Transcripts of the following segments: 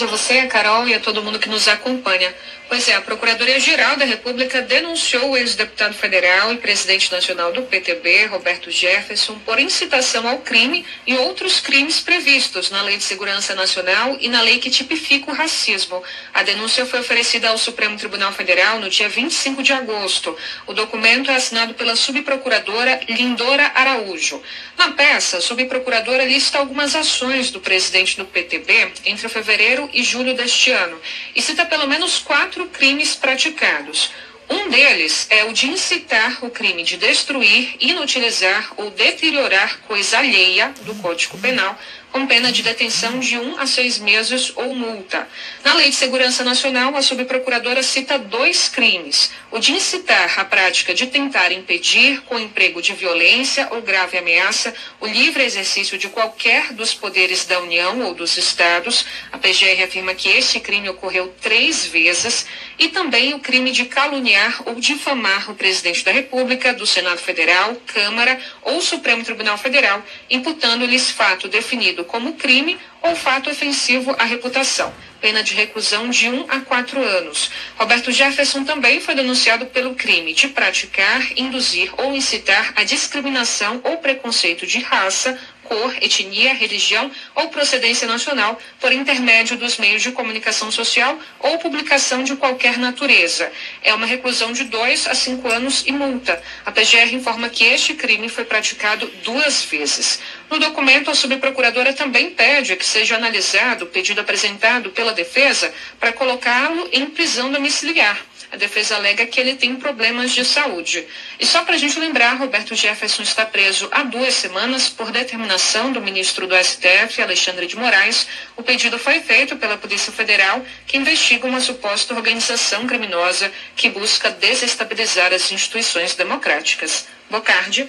a você, Carol, e a todo mundo que nos acompanha. Pois é, a Procuradoria-Geral da República denunciou o ex-deputado federal e presidente nacional do PTB, Roberto Jefferson, por incitação ao crime e outros crimes previstos na Lei de Segurança Nacional e na lei que tipifica o racismo. A denúncia foi oferecida ao Supremo Tribunal Federal no dia 25 de agosto. O documento é assinado pela subprocuradora Lindora Araújo. Na peça, a subprocuradora lista algumas ações do presidente do PTB entre fevereiro e julho deste ano e cita pelo menos quatro crimes praticados. Um deles é o de incitar o crime de destruir, inutilizar ou deteriorar coisa alheia do Código Penal, com pena de detenção de um a seis meses ou multa. Na Lei de Segurança Nacional, a subprocuradora cita dois crimes: o de incitar a prática de tentar impedir, com emprego de violência ou grave ameaça, o livre exercício de qualquer dos poderes da União ou dos Estados. A PGR afirma que este crime ocorreu três vezes, e também o crime de caluniar ou difamar o presidente da República, do Senado Federal, Câmara ou Supremo Tribunal Federal, imputando-lhes fato definido como crime ou fato ofensivo à reputação. Pena de reclusão de um a quatro anos. Roberto Jefferson também foi denunciado pelo crime de praticar, induzir ou incitar a discriminação ou preconceito de raça, cor, etnia, religião ou procedência nacional por intermédio dos meios de comunicação social ou publicação de qualquer natureza. É uma reclusão de dois a cinco anos e multa. A PGR informa que este crime foi praticado duas vezes. No documento, a subprocuradora também pede que seja analisado o pedido apresentado pela defesa para colocá-lo em prisão domiciliar. A defesa alega que ele tem problemas de saúde. E só para a gente lembrar, Roberto Jefferson está preso há duas semanas por determinação do ministro do STF, Alexandre de Moraes. O pedido foi feito pela Polícia Federal, que investiga uma suposta organização criminosa que busca desestabilizar as instituições democráticas. Bocardi.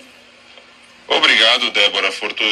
Obrigado, Débora Fortuna.